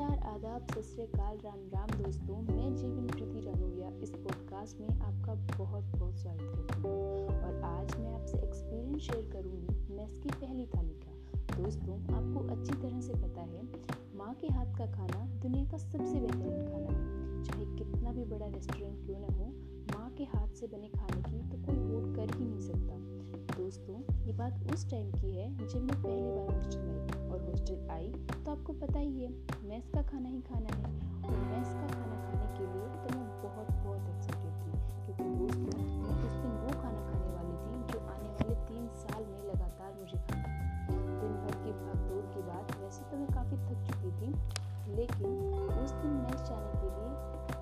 नमस्कार, आदाब सतरीकाल राम राम दोस्तों, मैं जीवन प्रति रनोया इस पॉडकास्ट में आपका बहुत बहुत स्वागत करती हूँ। और आज मैं आपसे एक्सपीरियंस शेयर करूँगी मैथ्स की पहली थाली का दोस्तों, आपको अच्छी तरह से पता है, माँ के हाथ का खाना दुनिया का सबसे बेहतरीन खाना है। चाहे कितना भी बड़ा रेस्टोरेंट क्यों ना हो, माँ के हाथ से बने खाने की तो बात उस टाइम की है जब मैं पहली बार हॉस्टल आई और हॉस्टल आई तो आपको पता ही है मेस का खाना ही खाना है। और मेस का खाना खाने के लिए तो मैं बहुत बहुत एक्साइटेड थी, क्योंकि दोस्तों मैं उस दिन वो खाना खाने वाली थी जो आने वाले तीन साल में लगातार मुझे खाना दिन भर की भाग दौड़ के बाद वैसे तो मैं काफ़ी थक चुकी थी, लेकिन उस दिन मैच जाने के लिए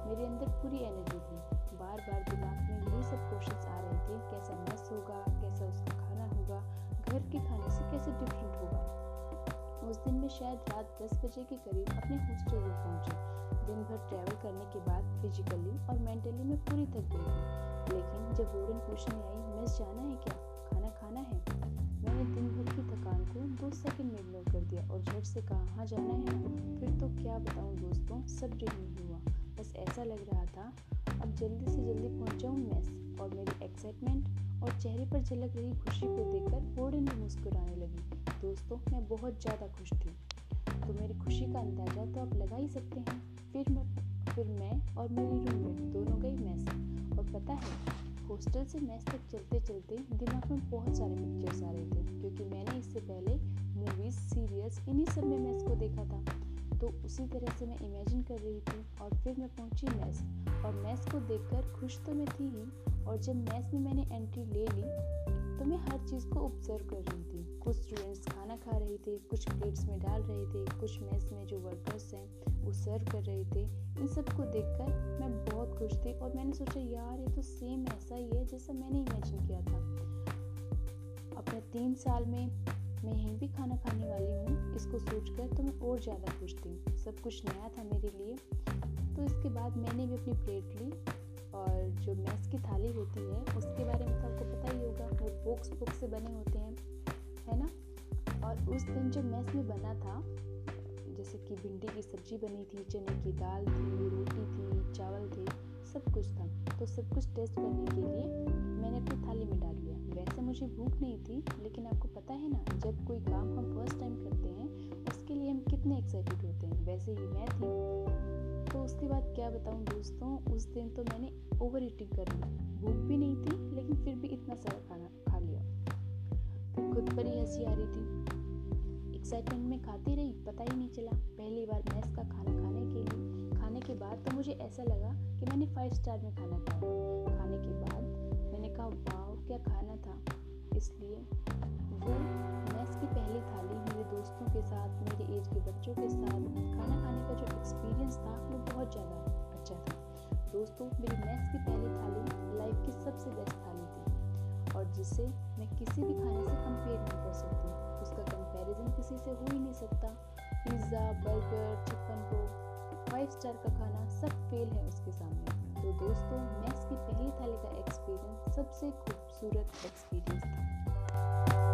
मेरे अंदर पूरी एनर्जी थी। बार बार दिमाग में यही सब क्वेश्चंस घर के खाने से कैसे डिफरेंट होगा? उस दिन मैं शायद रात 10 बजे के करीब अपने हॉस्टल में पहुँची। दिन भर ट्रैवल करने के बाद फिजिकली और मेंटली मैं पूरी थक गई थी। लेकिन जब वार्डन पूछने आई, मैस, जाना है क्या? खाना खाना है? मैंने दिन भर की थकान को दो सेकंड में इग्नोर कर दिया और झट से कहा हाँ जाना है। फिर तो क्या बताऊँ दोस्तों, सब नहीं हुआ। बस ऐसा लग रहा था, अब जल्दी से जल्दी पहुँच जाऊँ, मैस? और मेरी एक्साइटमेंट और चेहरे पर झलक रही खुशी को देखकर वार्डन भी मुस्कुराने लगी। दोस्तों, मैं बहुत ज़्यादा खुश थी। तो मेरी खुशी का अंदाज़ा तो आप लगा ही सकते हैं। फिर मैं फिर मैं और मेरी रूममेट दोनों गई मैस और पता है हॉस्टल से मैच तक चलते चलते दिमाग में बहुत सारे पिक्चर्स आ रहे थे, क्योंकि मैंने इससे पहले मूवीज़ सीरियल्स इन्हीं सब में मैच को देखा था। तो उसी तरह से मैं इमेजिन कर रही थी और फिर मैं पहुँची मैच और मैच को देखकर खुश तो मैं थी ही, और जब मैच में मैंने एंट्री ले ली तो मैं हर चीज़ को ऑब्ज़र्व कर रही थी। कुछ स्टूडेंट्स खाना खा रहे थे, कुछ प्लेट्स में डाल रहे थे, कुछ मेस में जो वर्कर्स हैं, वो सर्व कर रहे थे। इन सबको देखकर मैं बहुत खुश थी, और मैंने सोचा, यार, ये तो सेम ऐसा ही है जैसा मैंने इमेजिन किया था। अपने तीन साल में मैं यहीं भी खाना खाने वाली हूँ, इसको सोचकर तो मैं और ज़्यादा खुश थी। सब कुछ नया था मेरे लिए तो इसके बाद मैंने भी अपनी प्लेट ली और जो मैस की थाली होती है, उसके बारे में तो आपको पता ही होगा, वो फोक्स फोक से बने होते हैं, है ना? और उस दिन जो मैस में बना था, जैसे कि भिंडी की सब्ज़ी बनी थी, चने की दाल थी, रोटी थी, चावल थे, सब कुछ था। तो सब कुछ टेस्ट करने के लिए मैंने अपनी थाली में डाल लिया वैसे मुझे भूख नहीं थी, लेकिन आपको पता है ना, जब कोई काम हम फ़र्स्ट टाइम करते हैं, उसके लिए हम कितने एक्साइटेड होते हैं। वैसे ही मैं थी। उसके बाद क्या बताऊँ दोस्तों, उस दिन तो मैंने ओवर ईटिंग कर ली। भूख भी नहीं थी, लेकिन फिर भी इतना सारा खाना खा लिया। फिर खुद पर ही हँसी आ रही थी। एक्साइटमेंट में खाती रही, पता ही नहीं चला। पहली बार मैस का खाना खाने के लिए खाने के बाद तो मुझे ऐसा लगा कि मैंने फाइव स्टार में खाना खाया। खाने के बाद जिसे मैं किसी भी खाने से कंपेयर नहीं कर सकती। उसका कंपैरिजन किसी से हो ही नहीं सकता। पिज़्ज़ा बर्गर चिकन को फाइव स्टार का खाना सब फेल है उसके सामने। तो दोस्तों मैक्स की पहली थाली का एक्सपीरियंस सबसे खूबसूरत एक्सपीरियंस था।